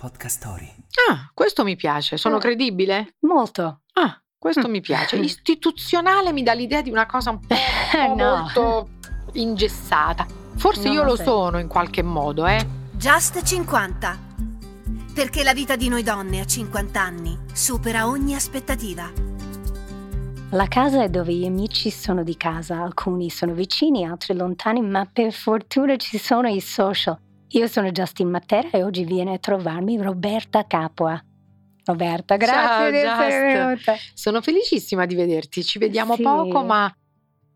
Podcast Story. Ah, questo mi piace. Sono Eh. credibile? Molto. Ah, questo Mm. mi piace. Istituzionale mi dà l'idea di una cosa un po', Eh, no. molto ingessata. Forse No, io lo sì. sono in qualche modo, eh. Just 50. Perché la vita di noi donne a 50 anni supera ogni aspettativa. La casa è dove gli amici sono di casa, alcuni sono vicini, altri lontani, ma per fortuna ci sono i social. Io sono Justin Matera e oggi viene a trovarmi Roberta Capua. Roberta, grazie Ciao, di essere venuta. Sono felicissima di vederti. Ci vediamo Sì. poco, ma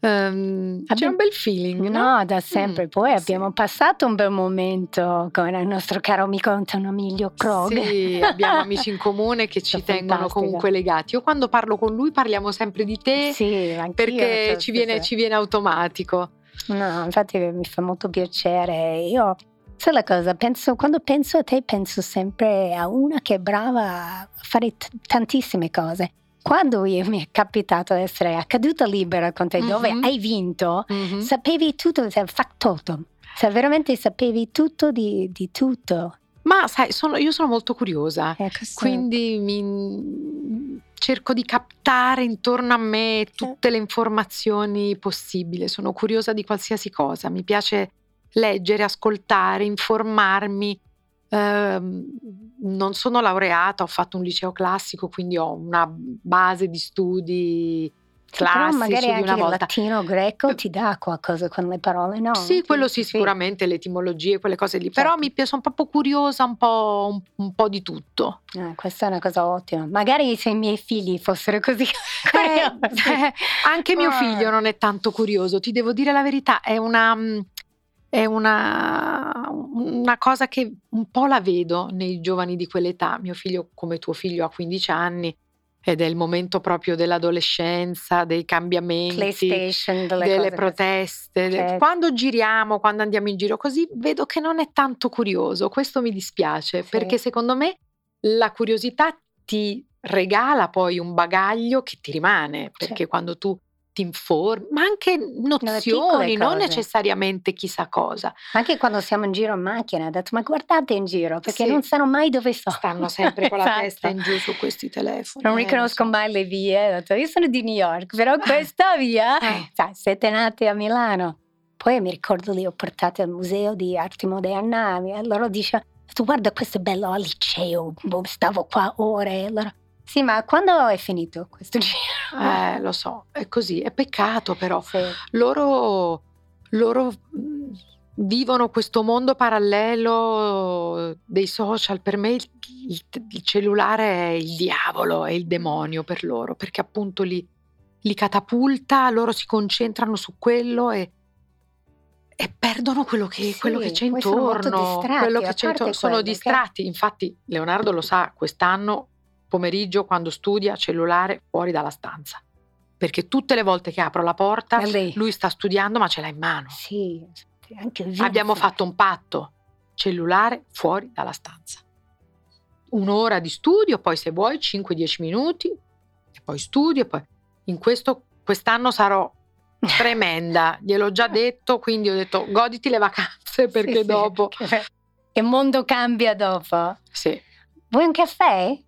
ehm, c'è Abbiamo- un bel feeling, no? No, da sempre. Mm, Poi sì. abbiamo passato un bel momento con il nostro caro amico Antonio Emilio Krog. Sì, abbiamo amici in comune che ci tengono comunque legati. Io quando parlo con lui parliamo sempre di te Sì, perché cioè, ci viene, sì. ci viene automatico. No, infatti mi fa molto piacere. Io, sai la cosa, penso, quando penso a te penso sempre a una che è brava a fare t- tantissime cose. Quando io mi è capitato di essere a caduta libera con te, dove Mhm. hai vinto, Mhm. sapevi tutto, sei factotum. Cioè, veramente sapevi tutto di, di tutto. Ma sai, sono- io sono molto curiosa, Eh, quindi mi- cerco di captare intorno a me tutte le informazioni possibili. Sono curiosa di qualsiasi cosa. Mi piace leggere, ascoltare, informarmi. Ehm, non sono laureata, ho fatto un liceo classico, quindi ho una base di studi Sì, però classici magari di anche una il volta. latino greco ti dà qualcosa con le parole, no? Sì, quello sì, sicuramente, le etimologie, quelle cose lì. Però Certo. mi piace, sono proprio curiosa un po', un, un po' di tutto. Eh, questa è una cosa ottima. Magari se i miei figli fossero così Eh, eh, anche mio figlio non è tanto curioso, ti devo dire la verità, è una, mm, è una, una cosa che un po' la vedo nei giovani di quell'età. Mio figlio, come tuo figlio, ha 15 anni ed è il momento proprio dell'adolescenza, dei cambiamenti. Delle delle proteste. de- Certo. Quando giriamo, quando andiamo in giro così, vedo che non è tanto curioso. Questo mi dispiace Sì. perché secondo me la curiosità ti regala poi un bagaglio che ti rimane, perché Sì. quando tu ti informi, ma anche nozioni, non necessariamente chissà cosa. Anche quando siamo in giro in macchina, ho detto ma guardate in giro perché Sì. non sanno mai dove sono. Stanno sempre con la Esatto. testa in giù su questi telefoni. Non eh, riconosco so. mai le vie. Ho detto, io sono di New York, però questa via, Eh. sai, siete nati a Milano. Poi mi ricordo li ho portati al museo di arte moderna e loro dicevano, tu guarda questo è bello al liceo, boh, stavo qua ore. Allora, sì, ma quando è finito questo giro? Eh, lo so, è così, è peccato però. Sì. loro, loro mh, vivono questo mondo parallelo dei social. Per me il, il- il cellulare è il diavolo, è il demonio per loro, perché appunto li, li catapulta, loro si concentrano su quello e, e perdono quello che, Sì, quello che c'è poi sono intorno. distratti, che c'è intorno. Sono distratti. Infatti, Leonardo lo sa, quest'anno pomeriggio quando studia cellulare fuori dalla stanza. Perché tutte le volte che apro la porta, lui sta studiando ma ce l'ha in mano. Sì, anche il Abbiamo fatto un patto, cellulare fuori dalla stanza. Un'ora di studio, poi se vuoi 5-10 minuti, e poi studio, e poi in questo quest'anno sarò tremenda, gliel'ho già detto, quindi ho detto goditi le vacanze perché Sì, sì, dopo Che, che mondo cambia dopo? sì. Vuoi un caffè?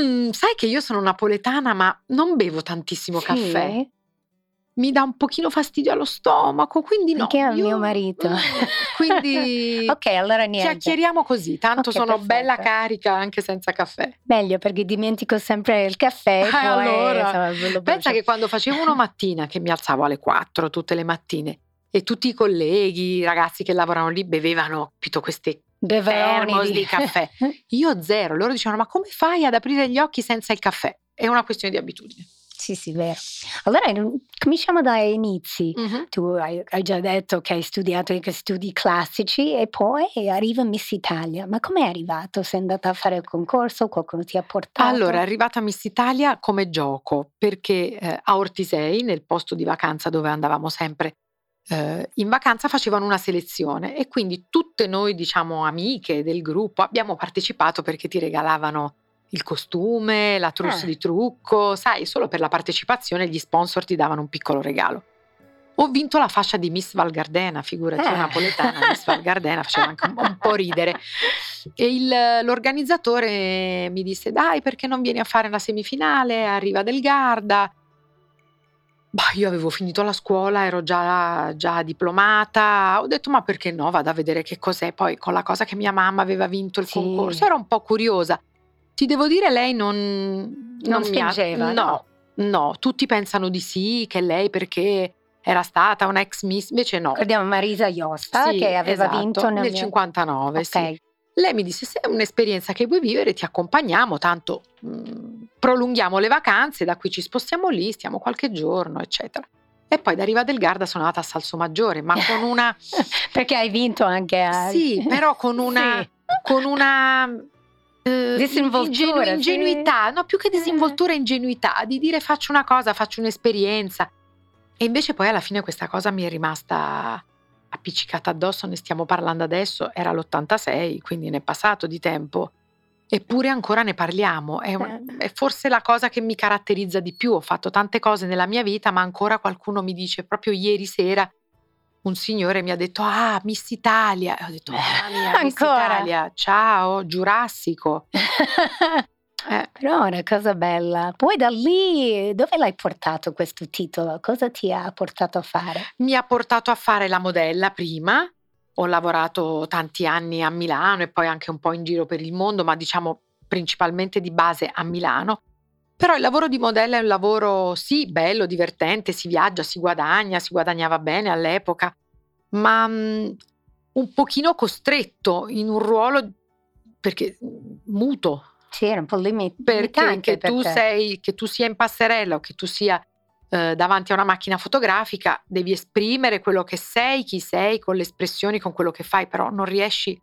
Mm, sai che io sono napoletana, ma non bevo tantissimo Sì? caffè. Mi dà un pochino fastidio allo stomaco, quindi no. Anche a io- mio marito. Quindi ok, allora niente. chiacchieriamo così, tanto Ok, sono perfetto. bella carica anche senza caffè. Meglio perché dimentico sempre il caffè. Poi, allora, insomma, Pensa che quando facevo uno mattina, che mi alzavo alle 4 tutte le mattine, e tutti i colleghi, i ragazzi che lavorano lì, bevevano capito, queste Beveroni termos di caffè. Io zero. Loro dicevano: Ma come fai ad aprire gli occhi senza il caffè? È una questione di abitudine. sì, sì, vero. Allora cominciamo dai inizi. Mhm. Tu hai, hai già detto che hai studiato anche studi classici e poi arriva Miss Italia. Ma come è arrivato? Sei andata a fare il concorso? Qualcuno ti ha portato? Allora, è arrivata Miss Italia come gioco perché eh, a Ortisei, nel posto di vacanza dove andavamo sempre eh, in vacanza, facevano una selezione e quindi tutte noi, diciamo, amiche del gruppo abbiamo partecipato perché ti regalavano il costume, la trousse Ah. di trucco, sai, solo per la partecipazione gli sponsor ti davano un piccolo regalo. Ho vinto la fascia di Miss Val Gardena, figurati, Eh. napoletana, Miss Val Gardena, faceva anche un, un po' ridere. E il- l'organizzatore mi disse: Dai, perché non vieni a fare la semifinale? Arriva del Garda. Bah, io avevo finito la scuola, ero già, già diplomata. Ho detto: Ma perché no? Vado a vedere che cos'è. Poi con la cosa che mia mamma aveva vinto il Sì. concorso, ero un po' curiosa. Ti devo dire, lei non, Non ha- spingeva, no, no, tutti pensano di sì, che lei perché era stata una ex miss, invece no. Ricordiamo Marisa Iosta Sì, che aveva esatto, vinto nel mio- 59, Ok. sì. Lei mi disse: Se è un'esperienza che vuoi vivere, ti accompagniamo, tanto mm, prolunghiamo le vacanze, da qui ci spostiamo lì, stiamo qualche giorno, eccetera. E poi da Riva del Garda sono andata a Salso Maggiore, ma con una. Perché hai vinto anche a... sì, però con una. Sì. Con una eh, Disinvoltura, ingenu- sì. ingenuità, no, più che Eh. disinvoltura, ingenuità, di dire faccio una cosa, faccio un'esperienza. E invece poi alla fine questa cosa mi è rimasta appiccicata addosso, ne stiamo parlando adesso, era l'86, quindi ne è passato di tempo. Eppure ancora ne parliamo, è, un- Eh. è forse la cosa che mi caratterizza di più. Ho fatto tante cose nella mia vita, ma ancora qualcuno mi dice, proprio ieri sera, un signore mi ha detto, ah, Miss Italia. E ho detto, mamma mia, Miss Ancora? Italia, ciao, giurassico. Eh, Però è una cosa bella. Poi da lì dove l'hai portato questo titolo? Cosa ti ha portato a fare? mi ha portato a fare la modella prima. Ho lavorato tanti anni a Milano e poi anche un po' in giro per il mondo, ma diciamo principalmente di base a Milano. Però il lavoro di modella è un lavoro sì, bello, divertente, si viaggia, si guadagna, si guadagnava bene all'epoca, ma mm, un pochino costretto in un ruolo perché mm, muto, Sì, era un po' limit- perché che tu, sei, che tu sia in passerella o che tu sia eh, davanti a una macchina fotografica, devi esprimere quello che sei, chi sei, con le espressioni, con quello che fai, però non riesci,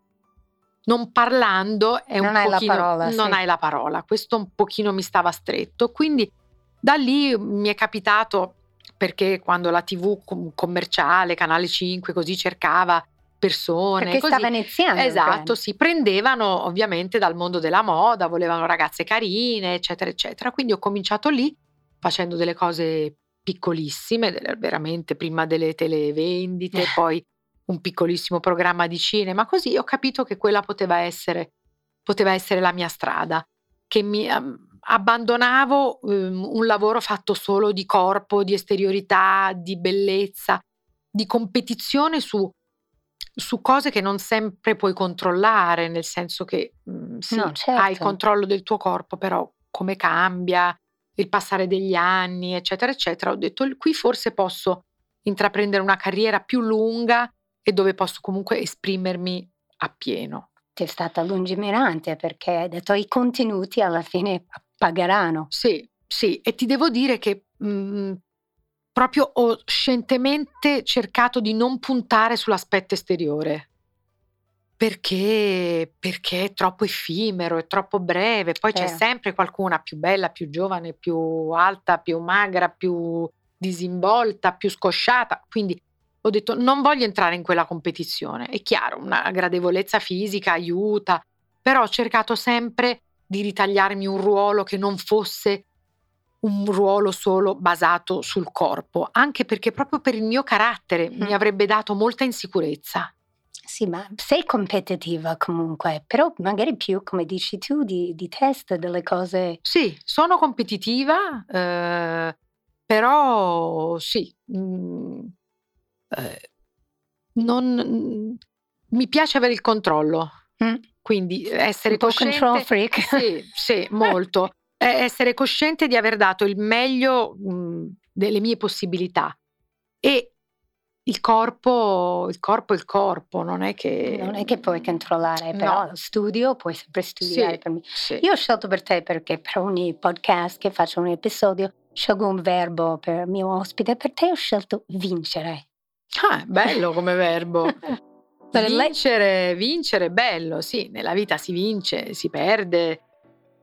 non parlando, è Non un hai la pochino, parola, non sì. hai la parola. Questo un pochino mi stava stretto, quindi da lì mi è capitato, perché quando la tv com- commerciale, Canale 5, così cercava persone, Perché così, stava iniziando. Esatto, si prendevano ovviamente dal mondo della moda, volevano ragazze carine, eccetera, eccetera. Quindi ho cominciato lì facendo delle cose piccolissime, veramente prima delle televendite, poi un piccolissimo programma di cinema, così ho capito che quella poteva essere, poteva essere la mia strada, che mi ehm, abbandonavo ehm, un lavoro fatto solo di corpo, di esteriorità, di bellezza, di competizione su su cose che non sempre puoi controllare, nel senso che mm, sì, No, certo. hai il controllo del tuo corpo, però come cambia il passare degli anni, eccetera, eccetera. Ho detto qui forse posso intraprendere una carriera più lunga e dove posso comunque esprimermi appieno. Ti è stata lungimirante perché hai detto i contenuti alla fine pagheranno. Sì, sì, e ti devo dire che mm, proprio ho scientemente cercato di non puntare sull'aspetto esteriore. Perché, perché è troppo effimero, è troppo breve, poi c'è Vero. sempre qualcuna più bella, più giovane, più alta, più magra, più disinvolta, più scosciata. Quindi ho detto non voglio entrare in quella competizione. È chiaro, una gradevolezza fisica aiuta, però ho cercato sempre di ritagliarmi un ruolo che non fosse un ruolo solo basato sul corpo, anche perché proprio per il mio carattere mi Mm. avrebbe dato molta insicurezza. Sì, ma sei competitiva comunque, però magari più, come dici tu, di, di test delle cose. Sì, sono competitiva, eh, però sì, mm, eh, non- mi piace avere il controllo, Mm. quindi essere Un cosciente. control freak. Sì, sì, molto. Eh, essere cosciente di aver dato il meglio mh, delle mie possibilità e il corpo, il corpo è il corpo, non è che... Non è che puoi controllare, però No. studio, puoi sempre studiare Sì, per me. sì. Io ho scelto per te perché per ogni podcast che faccio un episodio scelgo un verbo per il mio ospite. Per te ho scelto vincere. Ah, bello come verbo. Vincere, vincere, bello, sì, nella vita si vince, si perde.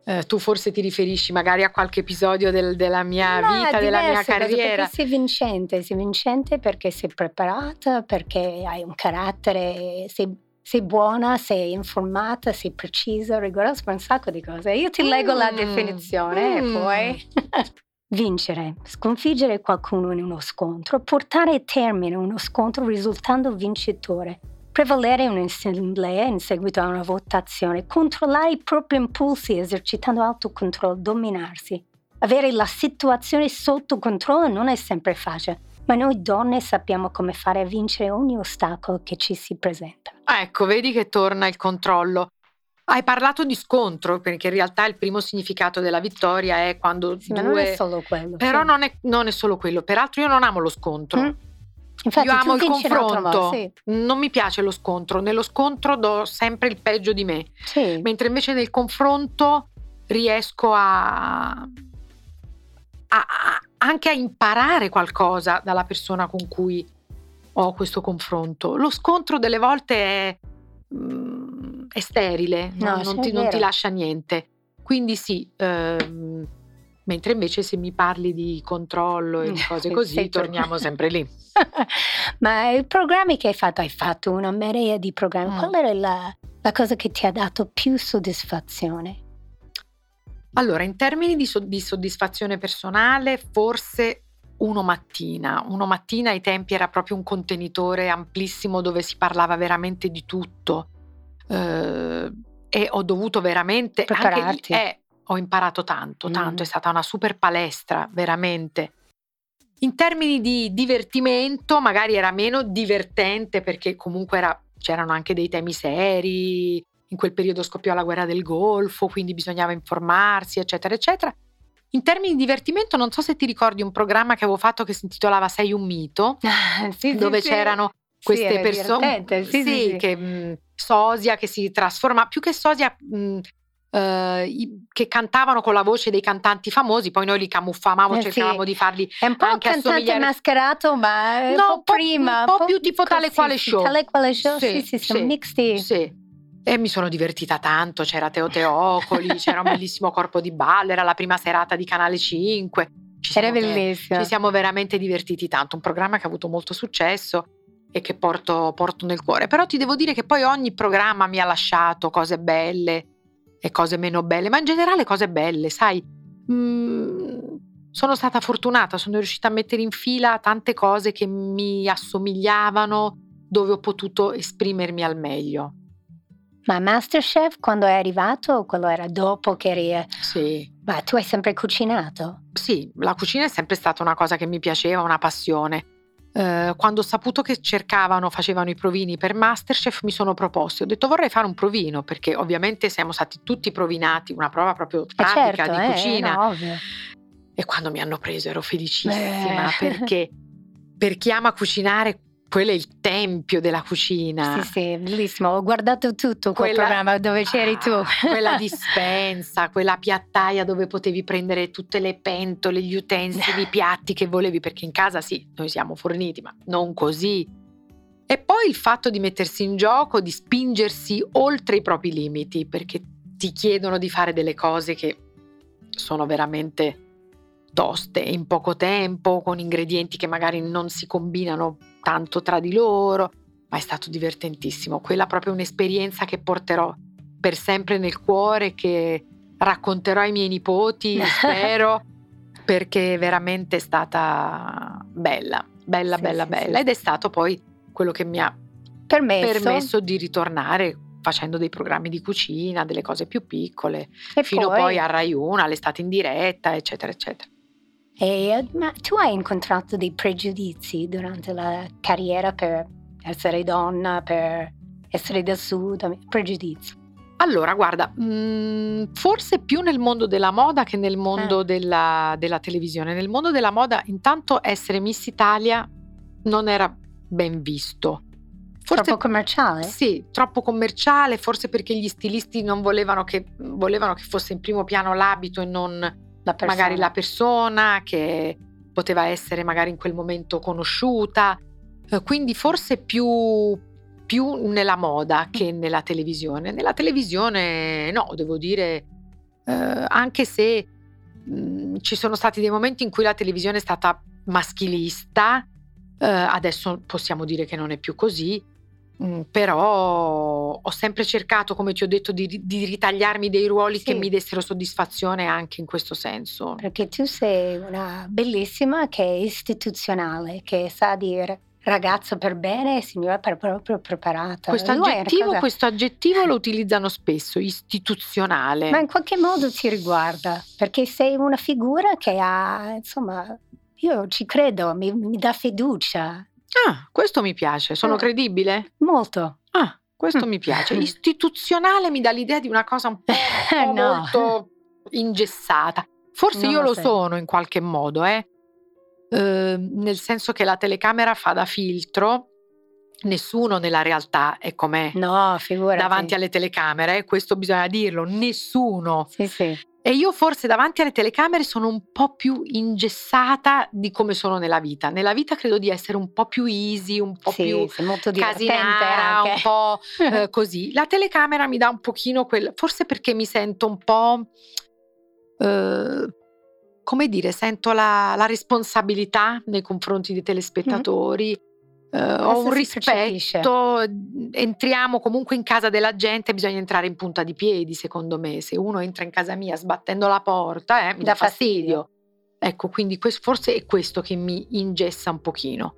Eh, tu forse ti riferisci magari a qualche episodio del- della mia No, vita, della mia cose, carriera. Perché sei vincente, sei vincente perché sei preparata, perché hai un carattere, sei, sei buona, sei informata, sei precisa, rigorosa per un sacco di cose. Io ti leggo la Mm, definizione mm. e poi... Vincere, sconfiggere qualcuno in uno scontro, portare a termine uno scontro risultando vincitore, prevalere in un'assemblea in seguito a una votazione, controllare i propri impulsi esercitando autocontrollo, dominarsi. Avere la situazione sotto controllo non è sempre facile, ma noi donne sappiamo come fare a vincere ogni ostacolo che ci si presenta. Ecco, vedi che torna il controllo. Hai parlato di scontro, perché in realtà il primo significato della vittoria è quando Sì, due... ma non è solo quello. Però sì. non è, non è solo quello. Peraltro io non amo lo scontro. Mm. Infatti, io amo il confronto. modo, Sì, Non mi piace lo scontro. Nello scontro do sempre il peggio di me. sì. Mentre invece nel confronto riesco a, a- a- anche a imparare qualcosa dalla persona con cui ho questo confronto. Lo scontro delle volte è, mm, è sterile, No, non, non ti, non ti lascia niente. Quindi sì, ehm, mentre invece se mi parli di controllo e di cose così, torniamo sempre lì. Ma i programmi che hai fatto, hai fatto una marea di programmi. Mm. Qual era la, la cosa che ti ha dato più soddisfazione? Allora, in termini di, so- di soddisfazione personale, forse uno mattina. Uno mattina ai tempi era proprio un contenitore amplissimo dove si parlava veramente di tutto. Eh, e ho dovuto veramente anche Prepararti. eh, ho imparato tanto, tanto, Mm. è stata una super palestra, veramente. In termini di divertimento, magari era meno divertente perché comunque era- c'erano anche dei temi seri, in quel periodo scoppiò la guerra del Golfo, quindi bisognava informarsi, eccetera, eccetera. In termini di divertimento, non so se ti ricordi un programma che avevo fatto che si intitolava Sei un mito, Sì, dove sì. c'erano Sì, queste persone, sì, sì. che mh, Sosia che si trasforma, più che Sosia, mh, eh, che cantavano con la voce dei cantanti famosi, poi noi li camuffavamo, Eh, cercavamo sì. di farli È un po' anche cantante assomigliare- mascherato, ma No, un po' po'- prima. un po' più tipo tale sì, quale show. Tale quale show, Sì, sì, sì, sì, sì, un mix di... Sì. E mi sono divertita tanto, c'era Teo Teocoli, c'era un bellissimo corpo di ballo, era la prima serata di Canale 5. Ci Era bellissimo. Ci siamo veramente divertiti tanto, un programma che ha avuto molto successo e che porto, porto nel cuore. Però ti devo dire che poi ogni programma mi ha lasciato cose belle e cose meno belle, ma in generale cose belle, sai. Mm, sono stata fortunata, sono riuscita a mettere in fila tante cose che mi assomigliavano, dove ho potuto esprimermi al meglio. Ma Masterchef quando è arrivato, quello era dopo che eri... Sì, Ma tu hai sempre cucinato? Sì, la cucina è sempre stata una cosa che mi piaceva, una passione. Eh, quando ho saputo che cercavano, facevano i provini per Masterchef, mi sono proposto. Ho detto vorrei fare un provino, perché ovviamente siamo stati tutti provinati, una prova proprio Eh, pratica certo, di eh, cucina. no. E quando mi hanno preso ero felicissima, Eh. perché per chi ama cucinare, quello è il tempio della cucina. Sì, sì, bellissimo. Ho guardato tutto quel Quella- programma dove c'eri tu. Ah, quella dispensa, quella piattaia dove potevi prendere tutte le pentole, gli utensili, i piatti che volevi, perché in casa sì, noi siamo forniti, ma non così. E poi il fatto di mettersi in gioco, di spingersi oltre i propri limiti, perché ti chiedono di fare delle cose che sono veramente toste in poco tempo, con ingredienti che magari non si combinano tanto tra di loro, ma è stato divertentissimo. Quella è proprio un'esperienza che porterò per sempre nel cuore, che racconterò ai miei nipoti, spero, perché veramente è stata bella, bella, Sì, bella, sì, bella. sì. Ed è stato poi quello che mi ha Permesso. permesso di ritornare facendo dei programmi di cucina, delle cose più piccole, E fino poi, poi a Rai 1, all'estate in diretta, eccetera, eccetera. E, ma tu hai incontrato dei pregiudizi durante la carriera per essere donna, per essere del sud, pregiudizi? Allora, guarda, mh, forse più nel mondo della moda che nel mondo della, della televisione. Nel mondo della moda, intanto essere Miss Italia non era ben visto. Forse Troppo commerciale? sì, troppo commerciale, forse perché gli stilisti non volevano che, volevano che fosse in primo piano l'abito e non La magari la persona che poteva essere magari in quel momento conosciuta. Eh, Quindi forse più, più nella moda che nella televisione. Nella televisione no, devo dire, eh, anche se mh, ci sono stati dei momenti in cui la televisione è stata maschilista, eh, adesso possiamo dire che non è più così, Mm, però ho sempre cercato, come ti ho detto, di, di ritagliarmi dei ruoli sì. che mi dessero soddisfazione anche in questo senso. Perché tu sei una bellissima che è istituzionale, che sa dire ragazzo per bene e signora per proprio preparata. Questo aggettivo, cosa... questo aggettivo, lo utilizzano spesso, istituzionale. Ma in qualche modo ti riguarda, perché sei una figura che ha, insomma, io ci credo, mi, mi dà fiducia. Ah, questo mi piace. Sono eh, credibile? Molto. Ah, questo mm. mi piace. Istituzionale mi dà l'idea di una cosa un po', un po no. molto ingessata. Forse non io lo, lo sono in qualche modo, eh. eh, nel senso che la telecamera fa da filtro. Nessuno nella realtà è come no, davanti alle telecamere, questo bisogna dirlo, nessuno. Sì, sì. E io forse davanti alle telecamere sono un po' più ingessata di come sono nella vita. Nella vita credo di essere un po' più easy, un po' sì, più molto casinara, un po' eh, così. La telecamera mi dà un pochino quel... Forse perché mi sento un po'... Eh, come dire, sento la, la, responsabilità nei confronti dei telespettatori. Mm-hmm Uh, ho un rispetto, entriamo comunque in casa della gente, bisogna entrare in punta di piedi, secondo me. Se uno entra in casa mia sbattendo la porta, eh, mi dà fastidio. fastidio. Ecco, quindi questo, forse è questo che mi ingessa un pochino.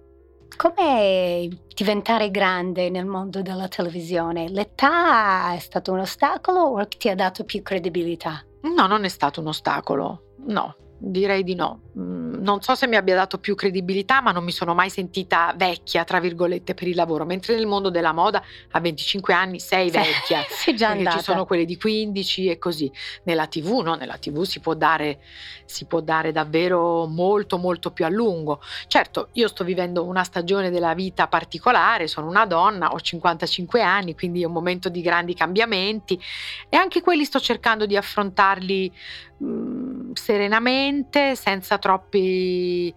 Come diventare grande nel mondo della televisione? L'età è stato un ostacolo o ti ha dato più credibilità? No, non è stato un ostacolo, no. Direi di no. Mm, non so se mi abbia dato più credibilità, ma non mi sono mai sentita vecchia, tra virgolette, per il lavoro. Mentre nel mondo della moda a 25 anni sei vecchia. sei già andata. ci sono quelle di 15 e così. Nella TV no, nella TV si può dare, si può dare davvero molto molto più a lungo. Certo, io sto vivendo una stagione della vita particolare, sono una donna, ho 55 anni, quindi è un momento di grandi cambiamenti e anche quelli sto cercando di affrontarli mh, mm, serenamente, senza troppi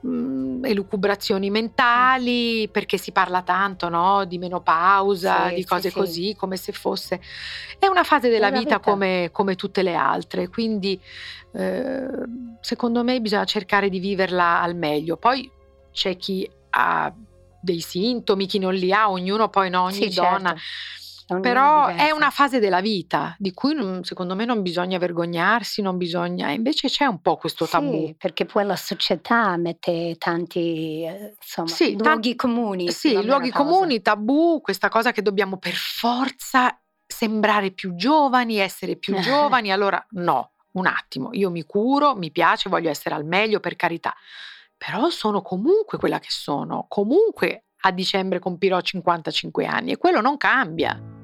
mh, mm, elucubrazioni mentali, perché si parla tanto no? di menopausa, sì, di cose sì, così, sì. come se fosse... È una fase della vita, vita. Come, come, tutte le altre, quindi eh, secondo me bisogna cercare di viverla al meglio. Poi c'è chi ha dei sintomi, chi non li ha, ognuno poi no, ogni donna... Certo però è una fase della vita di cui non, secondo me non bisogna vergognarsi, non bisogna, invece c'è un po' questo tabù. Sì, perché poi la società mette tanti eh, insomma, sì, luoghi tan- comuni. Sì, luoghi comuni, tabù, questa cosa che dobbiamo per forza sembrare più giovani, essere più giovani, allora no, un attimo, io mi curo, mi piace, voglio essere al meglio, per carità, però sono comunque quella che sono, comunque a dicembre compirò 55 anni e quello non cambia.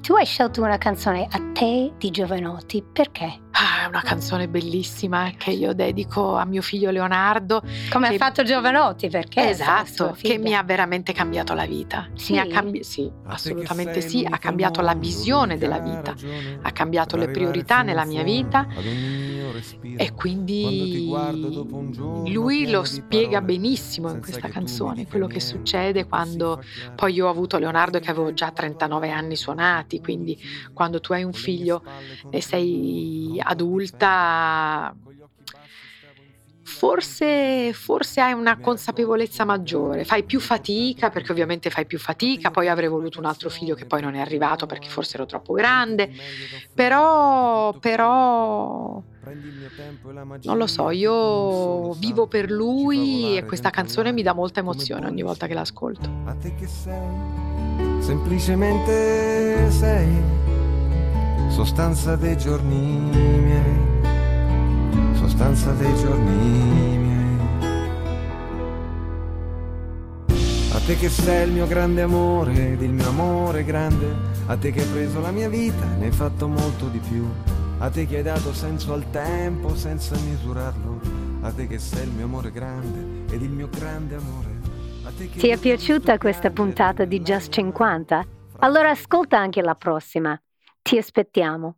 Tu hai scelto una canzone a te di Giovanotti, perché? Ah, è una canzone bellissima che io dedico a mio figlio Leonardo. Come che... ha fatto Giovanotti, perché? Esatto, che mi ha veramente cambiato la vita. Sì, cambi... sì assolutamente sì, ha cambiato la visione della vita, ha cambiato le priorità nella mia vita e quindi lui lo spiega benissimo in questa canzone, quello che succede quando poi io ho avuto Leonardo che avevo già 39 anni suonati, quindi quando tu hai un figlio e sei adulta forse, forse, hai una consapevolezza maggiore, fai più fatica perché ovviamente fai più fatica, poi avrei voluto un altro figlio che poi non è arrivato perché forse ero troppo grande, però, però non lo so, io vivo per lui e questa canzone mi dà molta emozione ogni volta che l'ascolto. A te che sei, semplicemente sei, sostanza dei giorni miei, sostanza dei giorni miei. A te che sei il mio grande amore ed il mio amore grande, a te che hai preso la mia vita, ne hai fatto molto di più a te che hai dato senso al tempo senza misurarlo, a te che sei il mio amore grande ed il mio grande amore. Ti è piaciuta questa puntata di Just 50? Allora ascolta anche la prossima. Ti aspettiamo.